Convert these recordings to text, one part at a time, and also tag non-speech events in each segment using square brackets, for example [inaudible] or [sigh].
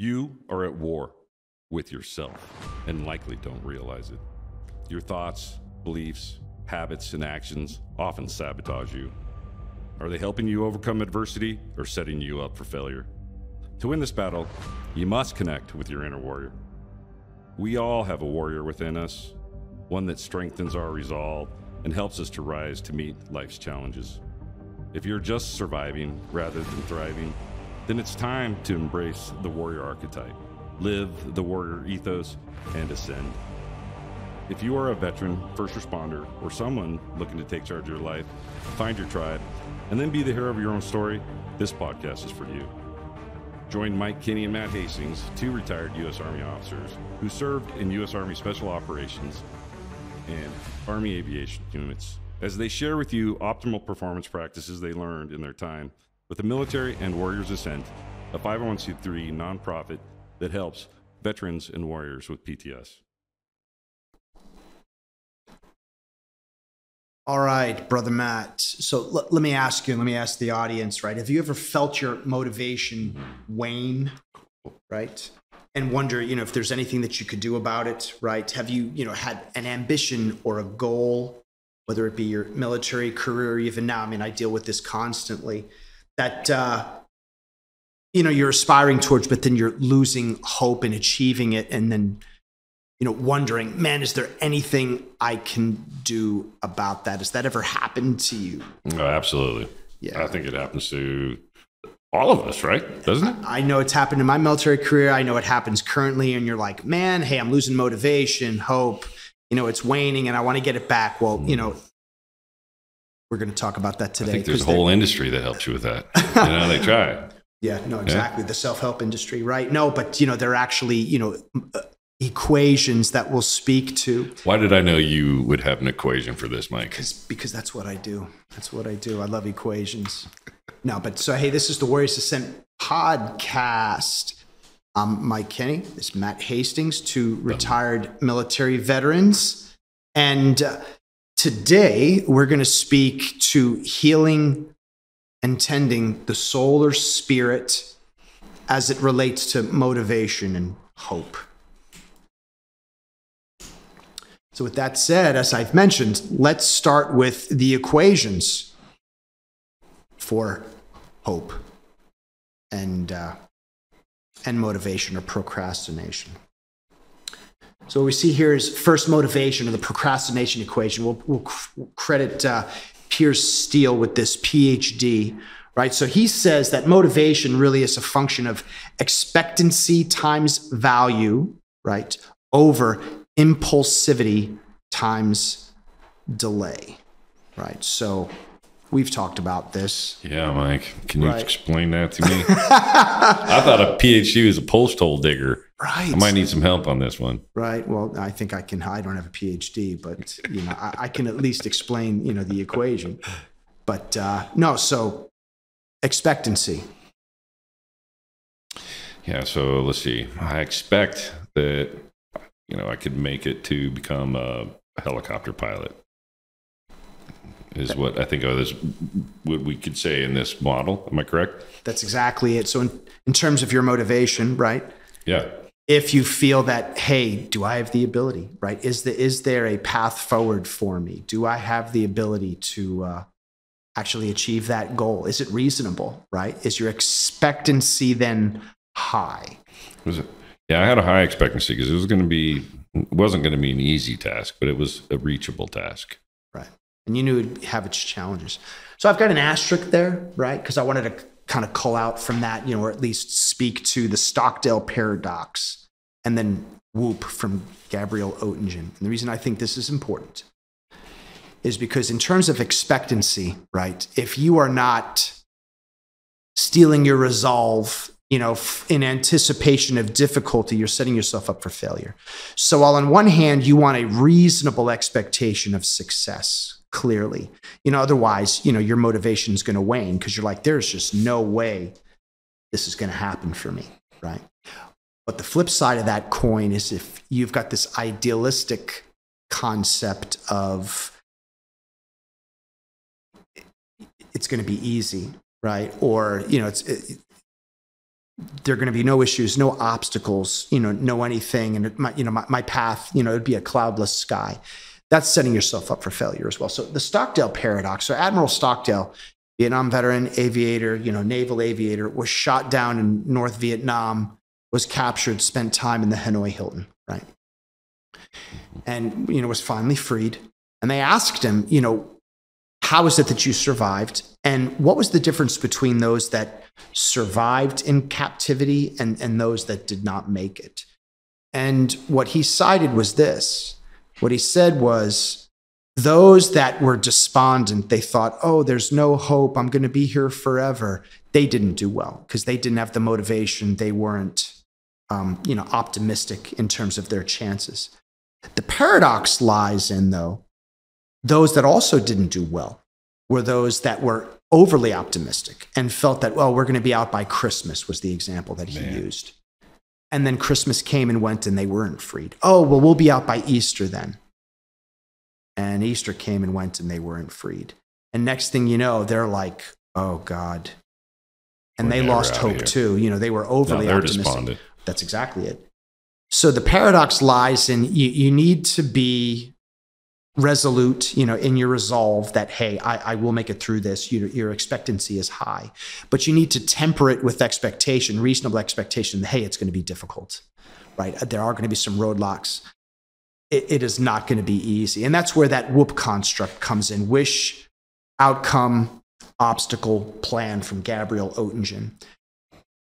You are at war with yourself and likely don't realize it. Your thoughts, beliefs, habits, and actions often sabotage you. Are they helping you overcome adversity or setting you up for failure? To win this battle, you must connect with your inner warrior. We all have a warrior within us, one that strengthens our resolve and helps us to rise to meet life's challenges. If you're just surviving rather than thriving, then it's time to embrace the warrior archetype, live the warrior ethos, and ascend. If you are a veteran, first responder, or someone looking to take charge of your life, find your tribe, and then be the hero of your own story, this podcast is for you. Join Mike Kinney and Matt Hastings, two retired U.S. Army officers who served in U.S. Army Special Operations and Army Aviation units, as they share with you optimal performance practices they learned in their time with the Military and Warriors Ascent, a 501c3 nonprofit that helps veterans and warriors with PTS. All right, brother Matt. So l- let me ask you, let me ask the audience, right? Have you ever felt your motivation wane, right? And wonder, you know, if there's anything that you could do about it, right? Have you, you know, had an ambition or a goal, whether it be your military career even now? I mean, I deal with this constantly. That uh, you know you're aspiring towards, but then you're losing hope in achieving it, and then you know, wondering, man, is there anything I can do about that? Has that ever happened to you? Oh, absolutely. Yeah. I think it happens to all of us, right? Doesn't it? I know it's happened in my military career. I know it happens currently. And you're like, man, hey, I'm losing motivation, hope. You know, it's waning and I want to get it back. Well, you know, we're going to talk about that today. I think there's a whole industry that helps you with that. [laughs] you know, they try. Yeah, no, exactly. Yeah. The self help industry, right? No, but, you know, they're actually, you know, equations that will speak to. Why did I know you would have an equation for this, Mike? Because because that's what I do. That's what I do. I love equations. no, but so hey, this is the Warriors Ascent podcast. I'm Mike Kinney. This is Matt Hastings, two retired military veterans, and uh, today we're going to speak to healing and tending the soul or spirit as it relates to motivation and hope. So, with that said, as I've mentioned, let's start with the equations for hope and, uh, and motivation or procrastination. So, what we see here is first motivation or the procrastination equation. We'll, we'll credit uh, Piers Steel with this PhD, right? So, he says that motivation really is a function of expectancy times value, right, over impulsivity times delay, right? So we've talked about this. Yeah, Mike. Can you right. explain that to me? [laughs] I thought a PhD was a post hole digger. Right. I might need some help on this one. Right. Well, I think I can. I don't have a PhD, but you know, I, I can at least explain you know the equation. But uh, no, so expectancy. Yeah. So let's see. I expect that you know, I could make it to become a helicopter pilot. Is what I think of as what we could say in this model. Am I correct? That's exactly it. So, in, in terms of your motivation, right? Yeah. If you feel that, hey, do I have the ability, right? Is the is there a path forward for me? Do I have the ability to uh, actually achieve that goal? Is it reasonable, right? Is your expectancy then high? Was it yeah, I had a high expectancy because it was going to be wasn't going to be an easy task, but it was a reachable task. Right, and you knew it'd have its challenges. So I've got an asterisk there, right? Because I wanted to kind of call out from that, you know, or at least speak to the Stockdale paradox, and then WOOP from Gabriel Oettingen. And the reason I think this is important is because in terms of expectancy, right? If you are not steeling your resolve you know, in anticipation of difficulty, you're setting yourself up for failure. So, while on one hand, you want a reasonable expectation of success, clearly, you know, otherwise, you know, your motivation is going to wane because you're like, there's just no way this is going to happen for me, right? But the flip side of that coin is if you've got this idealistic concept of it's going to be easy, right? Or, you know, it's, it, there are going to be no issues, no obstacles, you know, no anything. And, my, you know, my, my path, you know, it'd be a cloudless sky. That's setting yourself up for failure as well. So the Stockdale paradox. So Admiral Stockdale, Vietnam veteran, aviator, you know, naval aviator, was shot down in North Vietnam, was captured, spent time in the Hanoi Hilton, right? And, you know, was finally freed. And they asked him, you know, how is it that you survived? And what was the difference between those that survived in captivity and, and those that did not make it? And what he cited was this what he said was, those that were despondent, they thought, oh, there's no hope. I'm going to be here forever. They didn't do well because they didn't have the motivation. They weren't, um, you know, optimistic in terms of their chances. The paradox lies in, though, those that also didn't do well were those that were overly optimistic and felt that, well, we're going to be out by Christmas, was the example that he Man. used. And then Christmas came and went and they weren't freed. Oh, well, we'll be out by Easter then. And Easter came and went and they weren't freed. And next thing you know, they're like, oh God. And We're they lost hope too. You know, they were No, overly they're optimistic. despondent. That's exactly it. So the paradox lies in you, you need to be resolute, you know, in your resolve that, hey, I, I will make it through this. Your, your expectancy is high, but you need to temper it with expectation, reasonable expectation. that, Hey, it's going to be difficult, right? There are going to be some roadblocks. It, it is not going to be easy. And that's where that WOOP construct comes in. Wish, outcome, obstacle, plan from Gabriel Oettingen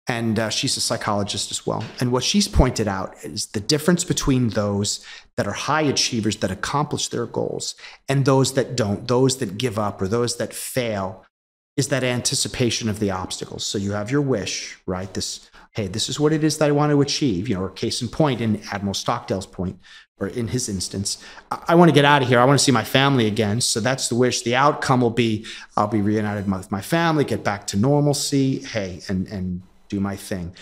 and uh, she's a psychologist as well. And what she's pointed out is the difference between those that are high achievers that accomplish their goals and those that don't, those that give up or those that fail, is that anticipation of the obstacles. So you have your wish, right? This, hey, this is what it is that I want to achieve. You know, or case in point, in Admiral Stockdale's point, or in his instance, I, I want to get out of here. I want to see my family again. So that's the wish. The outcome will be I'll be reunited with my family, get back to normalcy. Hey, and and do my thing.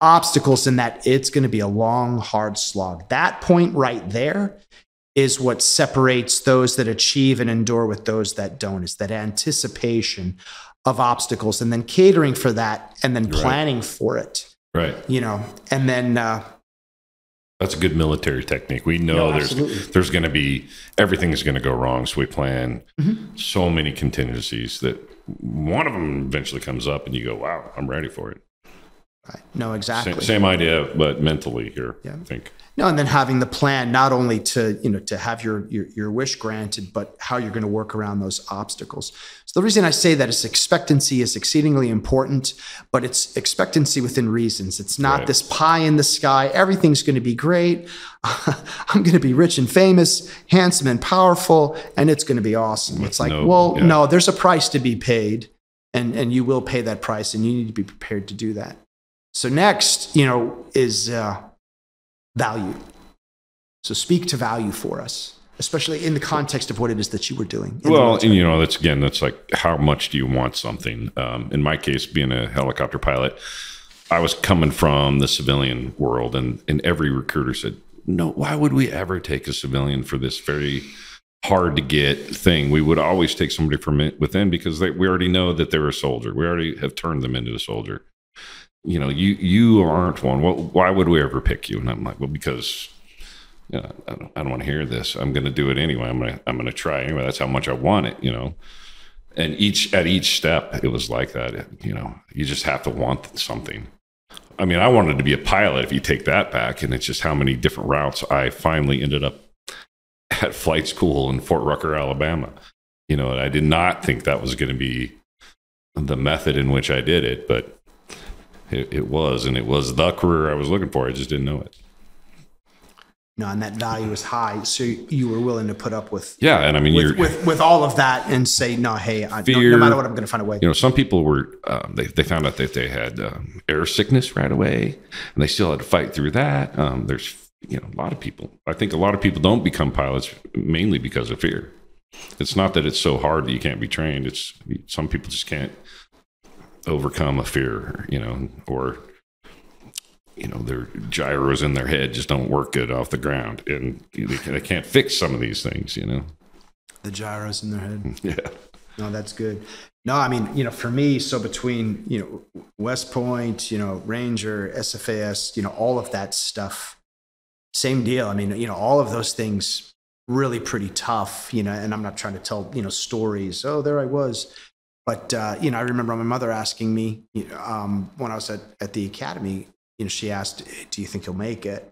Obstacles in that it's going to be a long, hard slog. That point right there is what separates those that achieve and endure with those that don't, is that anticipation of obstacles and then catering for that and then Right. planning for it, Right. you know, and then, uh, That's a good military technique. We know No, there's absolutely. there's going to be everything is going to go wrong, so we plan Mm-hmm. so many contingencies that one of them eventually comes up, and you go, "Wow, I'm ready for it." Right. no, Same, exactly. same idea, but mentally here. Yeah. I think. No, and then having the plan not only to you know to have your your, your wish granted, but how you're going to work around those obstacles. So the reason I say that is expectancy is exceedingly important, but it's expectancy within reasons. It's not Right. this pie in the sky. Everything's going to be great. [laughs] I'm going to be rich and famous, handsome and powerful, and it's going to be awesome. With it's like, no- well, yeah. no, there's a price to be paid, and and you will pay that price, and you need to be prepared to do that. So next, you know, is uh, value. So speak to value for us, especially in the context of what it is that you were doing. Well, and you know, that's again, that's like how much do you want something? Um, in my case, being a helicopter pilot, I was coming from the civilian world, and and every recruiter said, "No, why would we ever take a civilian for this very hard to get thing? We would always take somebody from it within because they, we already know that they're a soldier. We already have turned them into a soldier. You know, you you aren't one. Why would we ever pick you?" And I'm like, "Well, because." you know, I don't, I don't want to hear this. I'm going to do it anyway. I'm going to, I'm going to try anyway. That's how much I want it, you know. And each at each step, it was like that. You know, you just have to want something. I mean, I wanted to be a pilot. If you take that back, and it's just how many different routes I finally ended up at flight school in Fort Rucker, Alabama. You know, and I did not think that was going to be the method in which I did it, but it, it was, and it was the career I was looking for. I just didn't know it. no, and that value is high, so you were willing to put up with Yeah, and I mean, with, with with all of that and say, no, hey, I, no, no matter what, I'm going to find a way. you know, some people were um, they they found out that they had um, air sickness right away, and they still had to fight through that. Um, there's you know a lot of people. I think a lot of people don't become pilots mainly because of fear. It's not that it's so hard that you can't be trained. It's some people just can't overcome a fear, you know, or you know their gyros in their head just don't work good off the ground, and they, they can't fix some of these things, you know. The gyros in their head. [laughs] Yeah. No, that's good. No, I mean, you know, for me, so between, you know, West Point, you know, Ranger, SFAS, you know, all of that stuff, same deal. I mean, you know, all of those things really pretty tough, you know, and I'm not trying to tell, you know, stories. Oh, there I was. But, uh, you know, I remember my mother asking me um, when I was at, at the academy, you know, she asked, do you think you'll make it?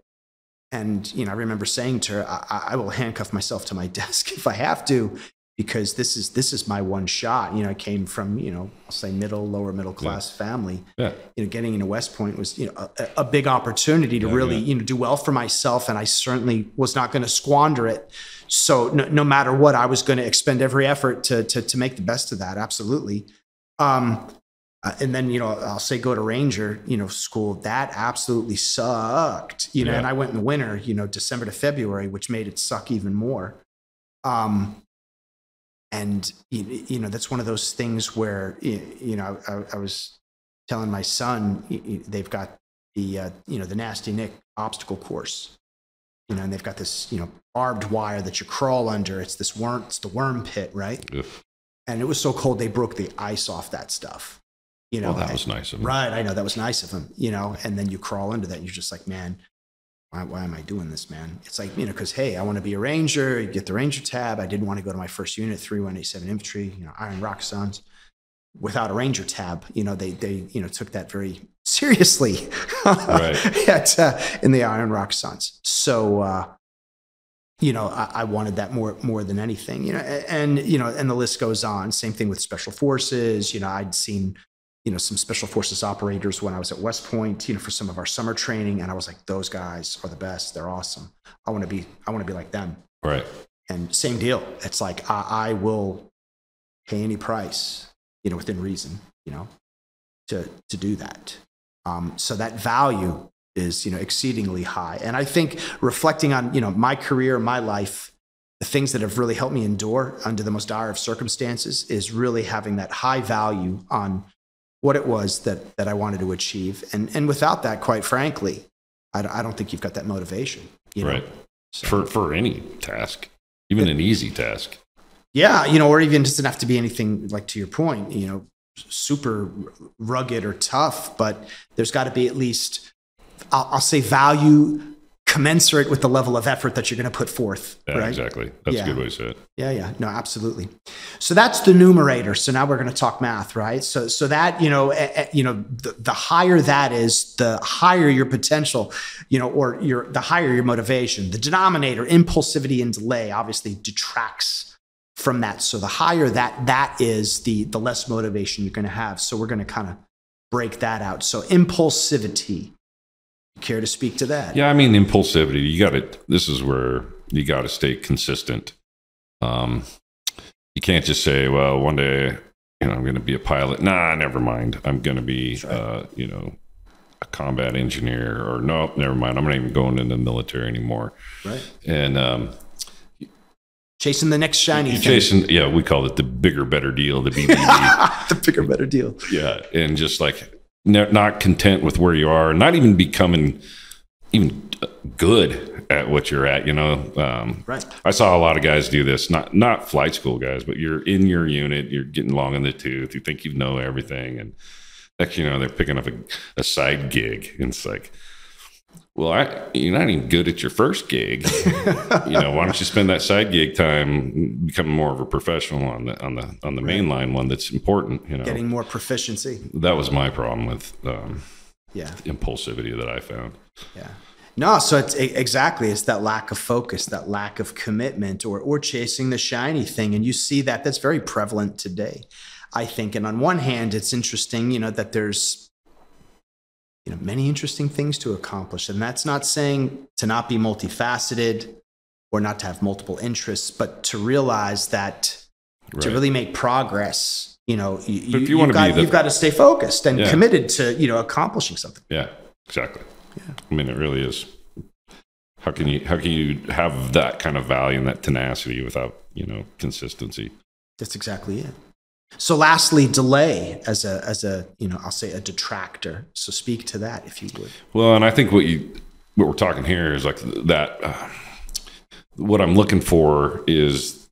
And, you know, I remember saying to her, I, I will handcuff myself to my [laughs] desk if I have to, because this is this is my one shot. You know, I came from you know I'll say middle lower middle class yeah. family. Yeah. You know, getting into West Point was you know a, a big opportunity to yeah, really yeah. you know do well for myself, and I certainly was not going to squander it. So no, no, matter what, I was going to expend every effort to to to make the best of that. Absolutely. Um, uh, and then you know I'll say go to Ranger you know school that absolutely sucked you know and I went in the winter you know December to February which made it suck even more. Um, and you know that's one of those things where you know I, I was telling my son they've got the uh, you know the nasty Nick obstacle course, you know, and they've got this you know barbed wire that you crawl under. It's this worm, it's the worm pit, right? And it was so cold they broke the ice off that stuff. You know, well, that and, was nice of him. Right, I know that was nice of them. You know, and then you crawl under that, and you're just like, man, why, why am I doing this, man? It's like, you know, because hey, I want to be a ranger, you get the ranger tab. I didn't want to go to my first unit, 3187 infantry, you know, Iron Rakkasans, without a ranger tab. You know, they, they, you know, took that very [laughs] seriously right. [laughs] at, uh, in the Iron Rakkasans. So, uh, you know, I, I, wanted that more more than anything. You know, and you know, and the list goes on. Same thing with special forces. You know, I'd seen you know, some special forces operators when I was at West Point, you know, for some of our summer training. And I was like, those guys are the best. They're awesome. I want to be, I want to be like them. Right. And same deal. It's like, I, I will pay any price, you know, within reason, you know, to, to do that. Um, so that value is, you know, exceedingly high. And I think reflecting on, you know, my career, my life, the things that have really helped me endure under the most dire of circumstances is really having that high value on what it was that that I wanted to achieve. And and without that, quite frankly, I, I don't think you've got that motivation. You know? Right. So. For for any task, even an easy task. Yeah, you know, or even doesn't have to be anything like to your point, you know, super rugged or tough, but there's got to be at least I'll, I'll say value commensurate with the level of effort that you're going to put forth. Yeah, right? exactly. That's yeah. a good way to say it. Yeah, yeah. No, absolutely. So that's the numerator. So now we're going to talk math, right? So, so that you know, eh, eh, you know, the, the higher that is, the higher your potential, you know, or your the higher your motivation. The denominator, impulsivity and delay, obviously detracts from that. So the higher that that is, the the less motivation you're going to have. So we're going to kind of break that out. So impulsivity Care to speak to that? Yeah, I mean impulsivity. You got it. This is where you got to stay consistent. Um, you can't just say, "Well, one day, you know, I'm going to be a pilot." Nah, never mind. I'm going to be, right. uh, you know, a combat engineer, or no, never mind. I'm not even going into the military anymore. Right. And um, chasing the next shiny. Chasing, yeah, we call it the bigger, better deal, the BBD. [laughs] the bigger, better deal. Yeah, and just like not content with where you are, not even becoming even good at what you're at. You know, um, right. I saw a lot of guys do this. Not not flight school guys, but you're in your unit. You're getting long in the tooth. You think you know everything, and next you know they're picking up a, a side gig, and it's like well, I, you're not even good at your first gig. [laughs] you know, why don't you spend that side gig time becoming more of a professional on the on the on the right. mainline one that's important? You know, getting more proficiency. That was my problem with um, yeah impulsivity that I found. Yeah. No, so it's exactly it's that lack of focus, that lack of commitment, or or chasing the shiny thing, and you see that that's very prevalent today. I think, and on one hand, it's interesting, you know, that there's you know many interesting things to accomplish and that's not saying to not be multifaceted or not to have multiple interests but to realize that right. to really make progress you know you, you, have got, the, got to stay focused and yeah. committed to you know accomplishing something yeah exactly yeah. i mean it really is how can you how can you have that kind of value and that tenacity without you know consistency that's exactly it so lastly, delay as a as a you know I'll say a detractor. So speak to that if you would. Well, and I think what you what we're talking here is like that. Uh, what I'm looking for is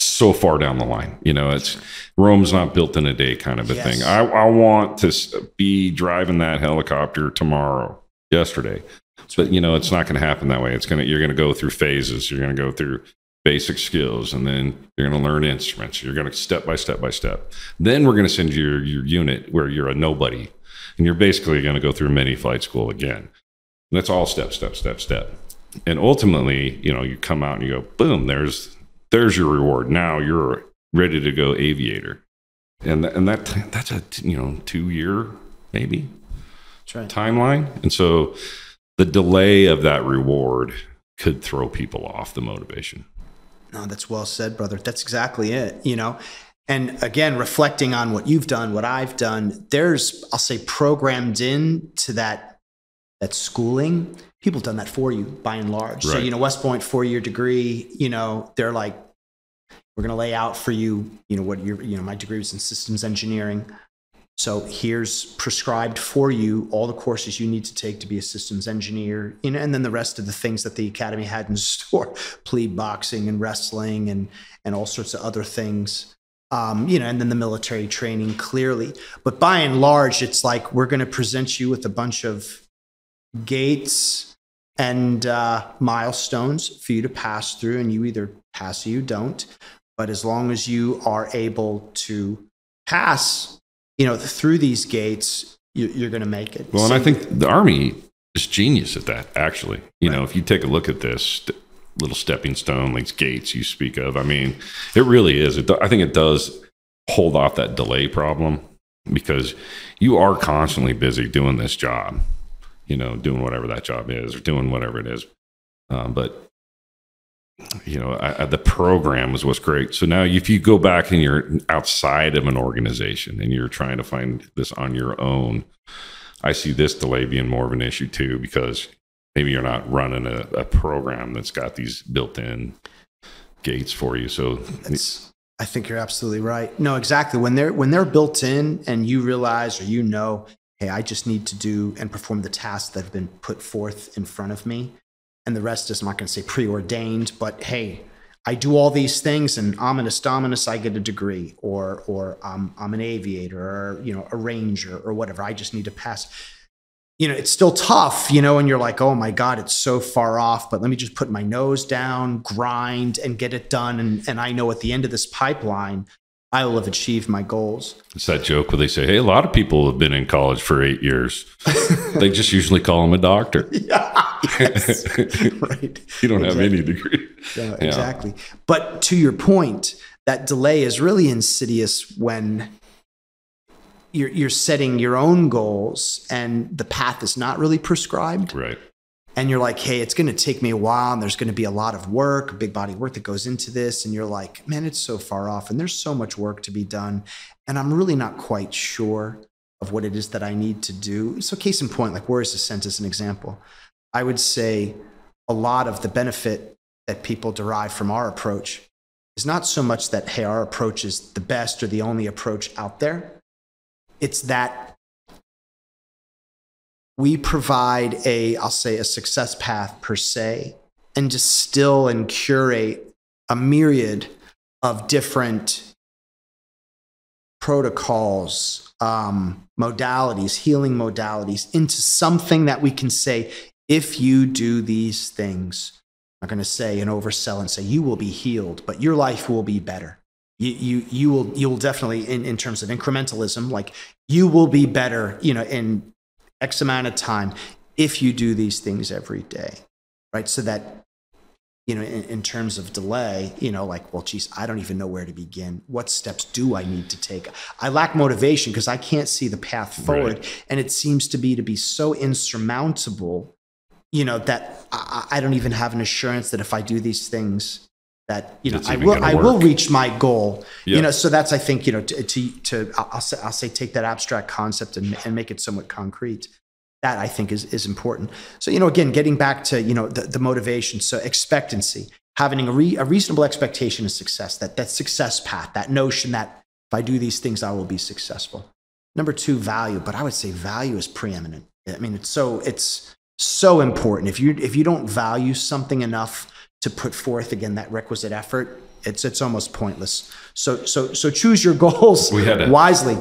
so far down the line. You know, it's Rome's not built in a day kind of a Yes. thing. I, I want to be driving that helicopter tomorrow, yesterday, but you know, it's not going to happen that way. It's going to, you're going to go through phases. You're going to go through basic skills and then you're going to learn instruments. You're going to step by step by step. Then we're going to send you your, your unit where you're a nobody and you're basically going to go through mini flight school again. And that's all step, step, step, step. And ultimately, you know, you come out and you go, boom, there's there's your reward. Now you're ready to go aviator. And th- and that that's a you know, 2 year maybe right. timeline. And so the delay of that reward could throw people off the motivation. No, that's well said, brother. That's exactly it. You know, and again, reflecting on what you've done, what I've done, there's, I'll say, programmed in to that that schooling. People have done that for you by and large. So you know, West Point four year degree. You know, they're like, we're going to lay out for you. You know what your you know my degree was in systems engineering. So here's prescribed for you all the courses you need to take to be a systems engineer, you know, and then the rest of the things that the academy had in [laughs] store, plebe boxing and wrestling and and all sorts of other things. Um, you know, and then the military training clearly. But by and large, it's like we're going to present you with a bunch of gates and uh, milestones for you to pass through, and you either pass or you don't. But as long as you are able to pass, you know, through these gates, you, you're going to make it. Well, and I think the Army is genius at that, actually. You know, if you take a look at this little stepping stone, these gates you speak of, I mean, it really is. It, I think it does hold off that delay problem because you are constantly busy doing this job, you know, doing whatever that job is or doing whatever it is. Um, but, you know, I, I, the program is what's great. So now if you go back and you're outside of an organization and you're trying to find this on your own, I see this delay being more of an issue too, because maybe you're not running a, a program that's got these built in gates for you. So I think you're absolutely right. No, exactly. When they're when they're built in, and you realize or you know, hey, I just need to do and perform the tasks that have been put forth in front of me, and the rest is I'm not going to say preordained, but hey, I do all these things, and ominous dominus, I get a degree, or or I'm I'm an aviator, or you know, a ranger, or whatever. I just need to pass. You know, it's still tough, you know, and you're like, oh my God, it's so far off, but let me just put my nose down, grind, and get it done. And, and I know at the end of this pipeline, I will have achieved my goals. it's that joke where they say, Hey, a lot of people have been in college for eight years. [laughs] they just usually call them a doctor. Yeah. Yes. [laughs] right. You don't have any degree. Yeah, Yeah. exactly. But to your point, that delay is really insidious when you're, you're setting your own goals and the path is not really prescribed. Right. and you're like, hey, it's going to take me a while and there's going to be a lot of work, big body work that goes into this. And you're like, man, it's so far off and there's so much work to be done. And I'm really not quite sure of what it is that I need to do. So, case in point, like, where is the as an example? I would say a lot of the benefit that people derive from our approach is not so much that, hey, our approach is the best or the only approach out there. It's that we provide a i'll say a success path per se and distill and curate a myriad of different protocols um, modalities healing modalities into something that we can say if you do these things i'm not going to say and oversell and say you will be healed but your life will be better you, you, you will you will definitely in, in terms of incrementalism like you will be better you know in X amount of time if you do these things every day, right? So that, you know, in, in terms of delay, you know, like, well, geez, I don't even know where to begin. What steps do I need to take? I lack motivation because I can't see the path forward. And it seems to be to be so insurmountable, you know, that I, I don't even have an assurance that if I do these things, that you know It's I will I will reach my goal. Yeah. You know, so that's I think you know to to, to I'll, I'll say I'll say take that abstract concept and and make it somewhat concrete. That I think is is important. So you know, again, getting back to you know the, the motivation. So expectancy, having a, re, a reasonable expectation of success. That that success path. That notion that if I do these things, I will be successful. Number two, value. But I would say value is preeminent. I mean, it's so it's so important. If you if you don't value something enough to put forth again that requisite effort, It's it's almost pointless. So so so choose your [laughs] goals We had a- wisely.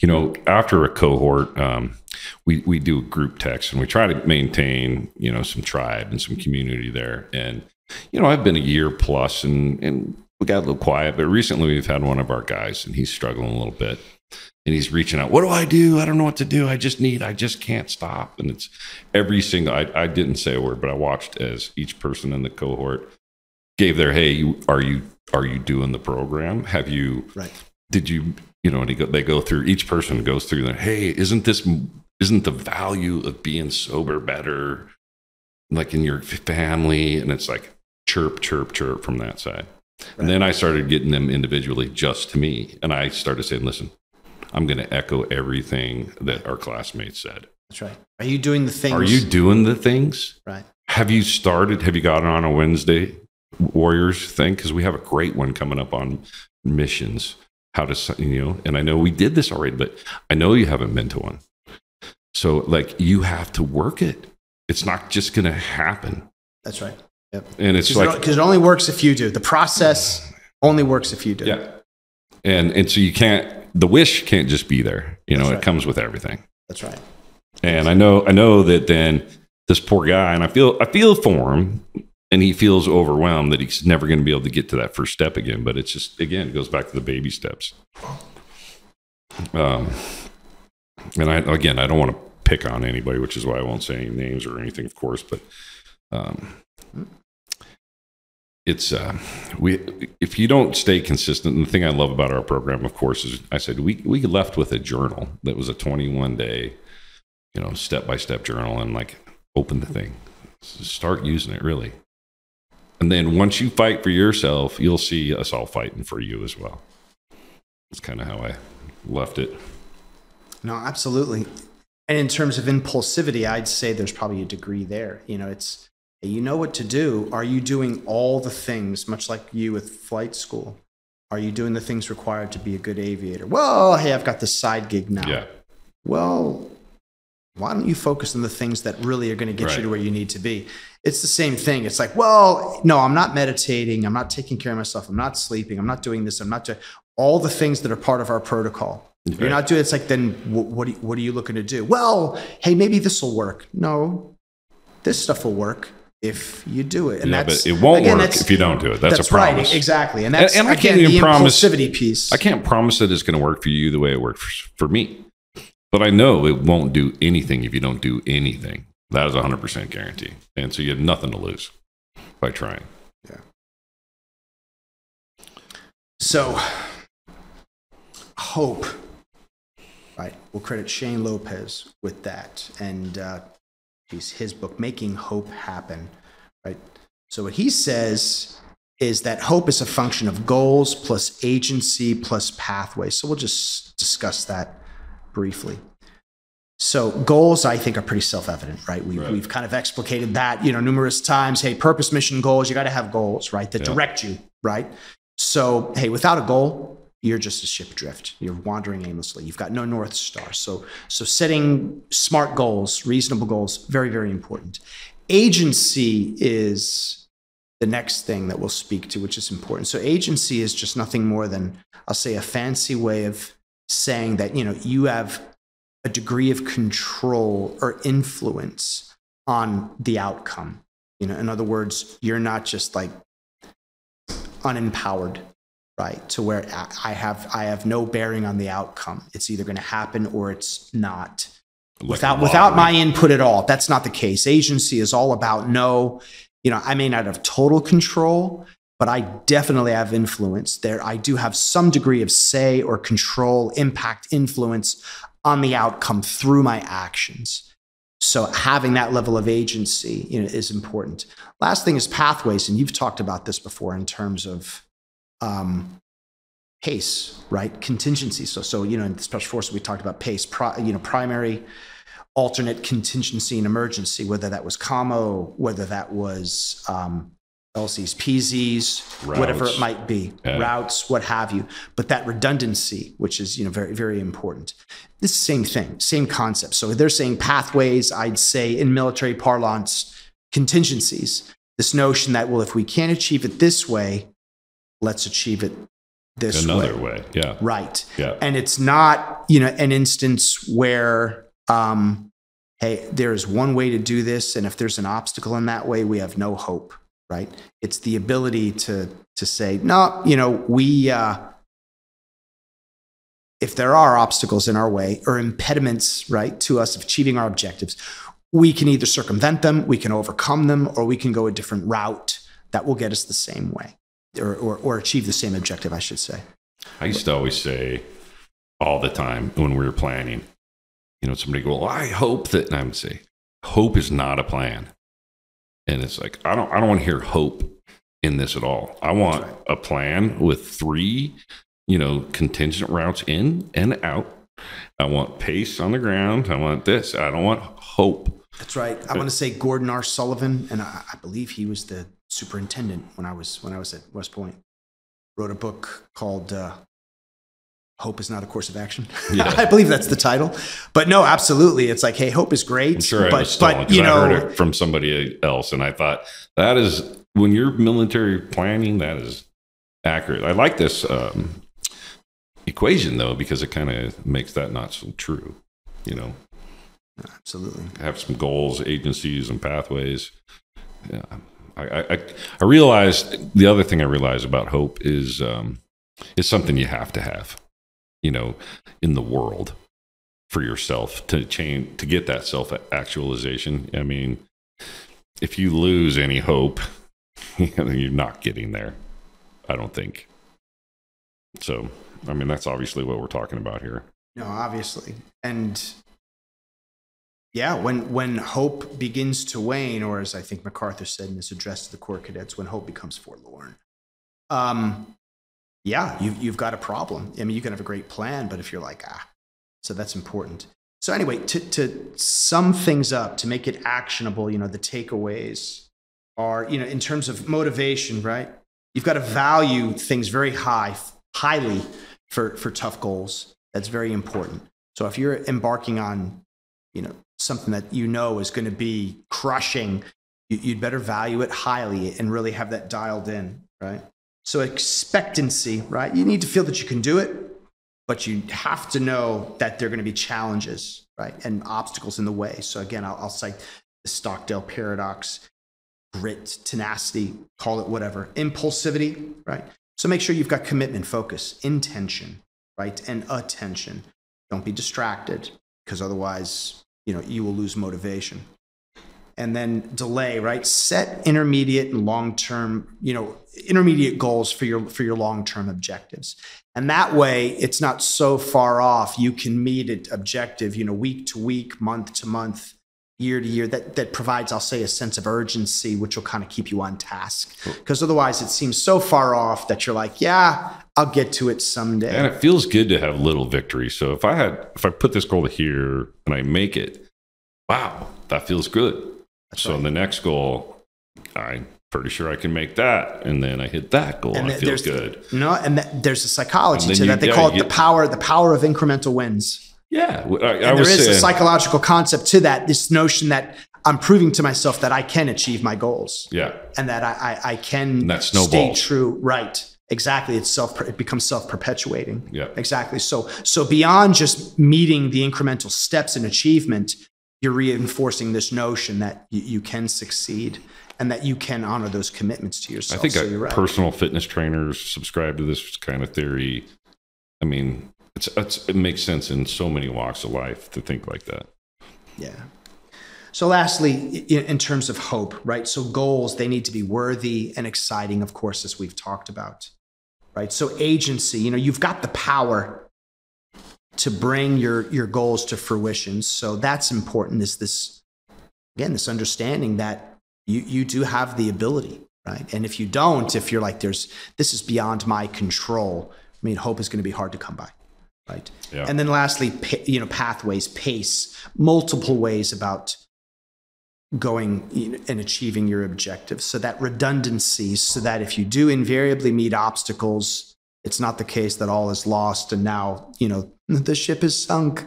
you know, after a cohort, um, we we do a group text and we try to maintain, you know, some tribe and some community there. And you know, I've been a year plus, and and we got a little quiet. But recently, we've had one of our guys, and he's struggling a little bit, and he's reaching out. What do I do? I don't know what to do. I just need. I just can't stop. And it's every single. I, I didn't say a word, but I watched as each person in the cohort gave their hey. You, are you are you doing the program? Have you Right. did you you know and he go, they go through each person goes through that hey isn't this isn't the value of being sober better like in your family and it's like chirp chirp chirp from that side and then i started getting them individually just to me and i started saying listen i'm going to echo everything that our classmates said That's right. Are you doing the things? are you doing the things right? have you started have you gotten on a wednesday warriors thing because we have a great one coming up on missions how to you know and i know we did this already but i know you haven't been to one so like you have to work it it's not just going to happen That's right. Yep. and it's Because like it, only works if you do. The process only works if you do. yeah and and so you can't the wish can't just be there you know That's it comes with everything That's right. And I know, I know that then this poor guy, and I feel, I feel for him, and he feels overwhelmed that he's never going to be able to get to that first step again. But it's just, again, it goes back to the baby steps. Um, and I, again, I don't want to pick on anybody, which is why I won't say any names or anything, of course. But um, it's uh, we if you don't stay consistent. And the thing I love about our program, of course, is I said we we left with a journal that was a 21 day you know, step by step journal and like open the thing. Start using it really. And then once you fight for yourself, you'll see us all fighting for you as well. That's kind of how I left it. No, absolutely. And in terms of impulsivity, I'd say there's probably a degree there. You know, it's you know what to do. Are you doing all the things, much like you with flight school? Are you doing the things required to be a good aviator? Well, hey, I've got this side gig now. Yeah. Well, why don't you focus on the things that really are going to get Right. you to where you need to be? It's the same thing. It's like, well, no, I'm not meditating. I'm not taking care of myself. I'm not sleeping. I'm not doing this. I'm not doing all the things that are part of our protocol. Right. You're not doing. It's like, then wh- what? What are you looking to do? Well, hey, maybe this will work. No, this stuff will work if you do it. And yeah, that's but it won't again, work if you don't do it. That's, a right, promise. exactly. And that's And- and I again can't even the promise- impulsivity piece. I can't promise that it's going to work for you the way it worked for, for me, but I know it won't do anything if you don't do anything. That is a 100% guarantee. And so you have nothing to lose by trying. Yeah. So, hope, right? We'll credit Shane Lopez with that, and uh, he's his book, "Making Hope Happen," right? So what he says is that hope is a function of goals plus agency plus pathway. So we'll just discuss that briefly. So goals, I think, are pretty self-evident, right? We, Right. We've kind of explicated that, you know, numerous times. Hey, purpose, mission, goals. You got to have goals, right? That Yeah. direct you, right? So, hey, without a goal, you're just a ship drift. You're wandering aimlessly. You've got no north star. So, so setting smart goals, reasonable goals, very, very important. Agency is the next thing that we'll speak to, which is important. So, agency is just nothing more than, I'll say, a fancy way of saying that you know you have a degree of control or influence on the outcome. You know, in other words, you're not just like unempowered, right? To where I- have I have no bearing on the outcome. It's either going to happen or it's not. Like without without my input at all. That's not the case. Agency is all about no, you know, I may not have total control, but I definitely have influence there. I do have some degree of say or control, impact, influence on the outcome through my actions. So having that level of agency you know, is important. Last thing is pathways, and you've talked about this before in terms of um, pace, right? Contingency. So, so you know, in the special forces, we talked about pace. Pri, you know, primary, alternate, contingency, and emergency. Whether that was commo, whether that was um, LZs, PZs, whatever it might be, Yeah. routes, what have you. But that redundancy, which is you know very very important. This same thing, same concept. So they're saying pathways. I'd say in military parlance, contingencies. This notion that well, if we can't achieve it this way, let's achieve it this Another way. way. Yeah. Right. Yeah. And it's not, you know, an instance where, um, hey, there's one way to do this, and if there's an obstacle in that way, we have no hope. Right. It's the ability to to say, no, you know, we. Uh, if there are obstacles in our way or impediments, right, to us of achieving our objectives, we can either circumvent them, we can overcome them, or we can go a different route that will get us the same way or, or, or achieve the same objective, I should say. I used to always say all the time when we were planning, you know, somebody go, well, I hope that, and I would say, hope is not a plan. And it's like, I don't, I don't want to hear hope in this at all. I want right. a plan with three, you know, contingent routes in and out. I want pace on the ground. I want this. I don't want hope. That's right. I want to say Gordon R. Sullivan, and I, I believe he was the superintendent when I was when I was at West Point. Wrote a book called uh, "Hope Is Not a Course of Action." Yeah. [laughs] I believe that's the title. But no, absolutely, it's like, hey, hope is great. I'm sure I but was but you I heard it from somebody else, and I thought that is when you're military planning, that is accurate. I like this um, equation though because it kind of makes that not so true. You know, absolutely. have some goals, agencies, and pathways. Yeah, I I, I realized the other thing I realized about hope is um, is something you have to have. You know, in the world for yourself to change to get that self actualization. I mean, if you lose any hope, [laughs] you're not getting there. I don't think. So, I mean, that's obviously what we're talking about here. No, obviously, and yeah, when when hope begins to wane, or as I think MacArthur said in his address to the Corps cadets, when hope becomes forlorn, um, yeah, you've you've got a problem. I mean, you can have a great plan, but if you're like ah, so that's important. So anyway, to to sum things up, to make it actionable, you know, the takeaways are, you know, in terms of motivation, right? You've got to value things very high, highly for for tough goals. That's very important. So if you're embarking on, you know, something that you know is going to be crushing, you, you'd better value it highly and really have that dialed in, right? So expectancy, right? You need to feel that you can do it, but you have to know that there are going to be challenges, right, and obstacles in the way. So again, I'll, I'll cite the Stockdale paradox: grit, tenacity, call it whatever, impulsivity, right? So make sure you've got commitment, focus, intention, right, and attention. Don't be distracted because otherwise, you know, you will lose motivation. And then delay, right? Set intermediate and long-term, you know, intermediate goals for your for your long-term objectives. And that way, it's not so far off. You can meet it objective, you know, week to week, month to month, year to year. That that provides, I'll say, a sense of urgency, which will kind of keep you on task. Because otherwise, it seems so far off that you're like, yeah, I'll get to it someday. And it feels good to have little victories. So if I had, if I put this goal here and I make it, wow, that feels good. so right. the next goal, I'm pretty sure I can make that, and then I hit that goal and, it feels there's- good. No, and that, there's a psychology to that. They yeah, call it the power, the power of incremental wins. Yeah, I, I And there is saying, a psychological concept to that. This notion that I'm proving to myself that I can achieve my goals. yeah, and that I, I, I can And that stay true. Right. Exactly. It's self. It becomes self perpetuating. Yeah. Exactly. So so beyond just meeting the incremental steps in achievement, you're reinforcing this notion that you, you can succeed and that you can honor those commitments to yourself. I think so you're right. personal fitness trainers subscribe to this kind of theory. I mean, it's, it's it makes sense in so many walks of life to think like that. Yeah. So, lastly, i- in terms of hope, right? So, goals, they need to be worthy and exciting, of course, as we've talked about, right? So, agency, you know, you've got the power to bring your, your goals to fruition. So, that's important is this, again, this understanding that you, you do have the ability, right? And if you don't, if you're like, there's, this is beyond my control, I mean, hope is going to be hard to come by right? Yeah. And then lastly, pa- you know, pathways, pace, multiple ways about going and achieving your objectives. So that redundancy, so that if you do invariably meet obstacles, it's not the case that all is lost and now you know [laughs] the ship is sunk.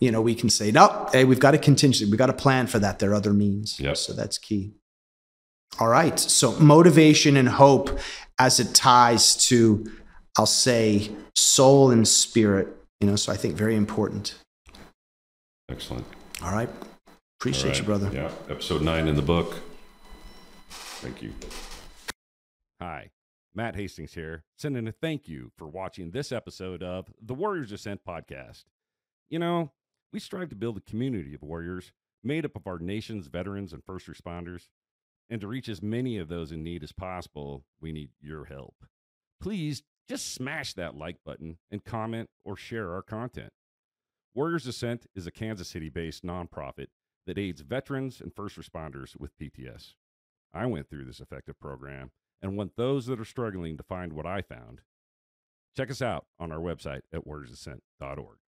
You know, we can say, no, hey, we've got a contingency, we've got a plan for that. There are other means. Yep. So that's key. All right. So motivation and hope as it ties to, I'll say, soul and spirit. You know, so I think very important. Excellent. All right. Appreciate All right. you, brother. Yeah. Episode nine in the book. Thank you. Hi, Matt Hastings here, sending a thank you for watching this episode of the Warriors Ascent podcast. You know, we strive to build a community of warriors made up of our nation's veterans and first responders. And to reach as many of those in need as possible, we need your help. Please just smash that like button and comment or share our content. Warriors Ascent is a Kansas City based nonprofit that aids veterans and first responders with PTS. I went through this effective program and want those that are struggling to find what I found. Check us out on our website at warriorsascent.org.